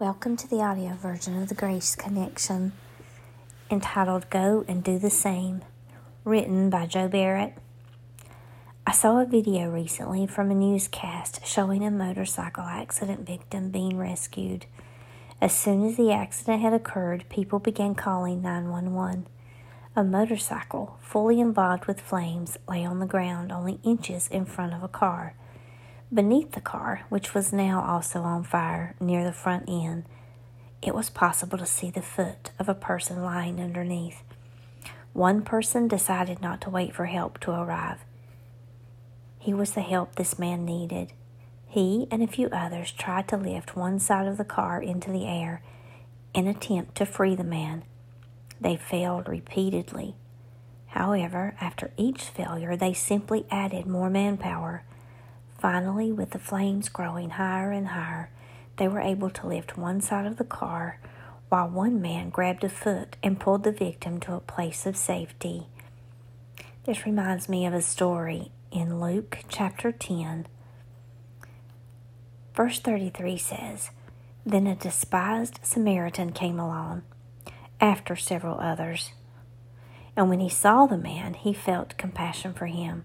Welcome to the audio version of the Grace Connection entitled Go and Do the Same, written by Joe Barrett. I saw a video recently from a newscast showing a motorcycle accident victim being rescued. As soon as the accident had occurred, people began calling 911. A motorcycle, fully involved with flames, lay on the ground only inches in front of a car. Beneath the car, which was now also on fire near the front end, it was possible to see the foot of a person lying underneath. One person decided not to wait for help to arrive. He was the help this man needed. He and a few others tried to lift one side of the car into the air in attempt to free the man. They failed repeatedly. However, after each failure, they simply added more manpower Finally, with the flames growing higher and higher, they were able to lift one side of the car while one man grabbed a foot and pulled the victim to a place of safety. This reminds me of a story in Luke chapter 10. Verse 33 says, Then a despised Samaritan came along, after several others. And when he saw the man, he felt compassion for him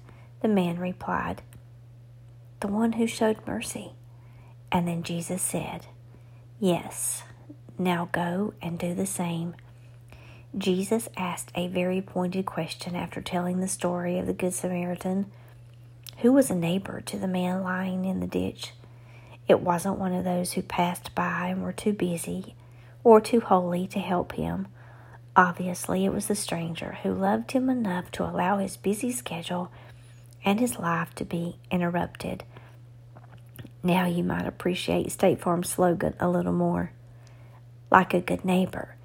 The man replied, The one who showed mercy. And then Jesus said, Yes, now go and do the same. Jesus asked a very pointed question after telling the story of the Good Samaritan. Who was a neighbor to the man lying in the ditch? It wasn't one of those who passed by and were too busy or too holy to help him. Obviously, it was the stranger who loved him enough to allow his busy schedule and his life to be interrupted. Now you might appreciate State Farm's slogan a little more. Like a good neighbor,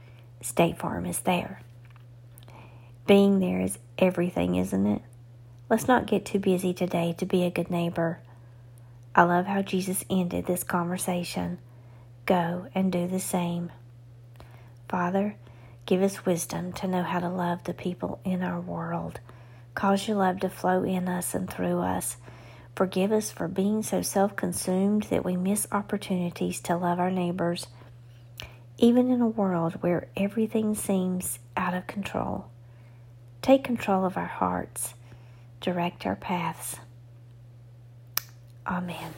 State Farm is there. Being there is everything, isn't it? Let's not get too busy today to be a good neighbor. I love how Jesus ended this conversation. Go and do the same. Father, give us wisdom to know how to love the people in our world. Cause your love to flow in us and through us. Forgive us for being so self consumed that we miss opportunities to love our neighbors, even in a world where everything seems out of control. Take control of our hearts, direct our paths. Amen.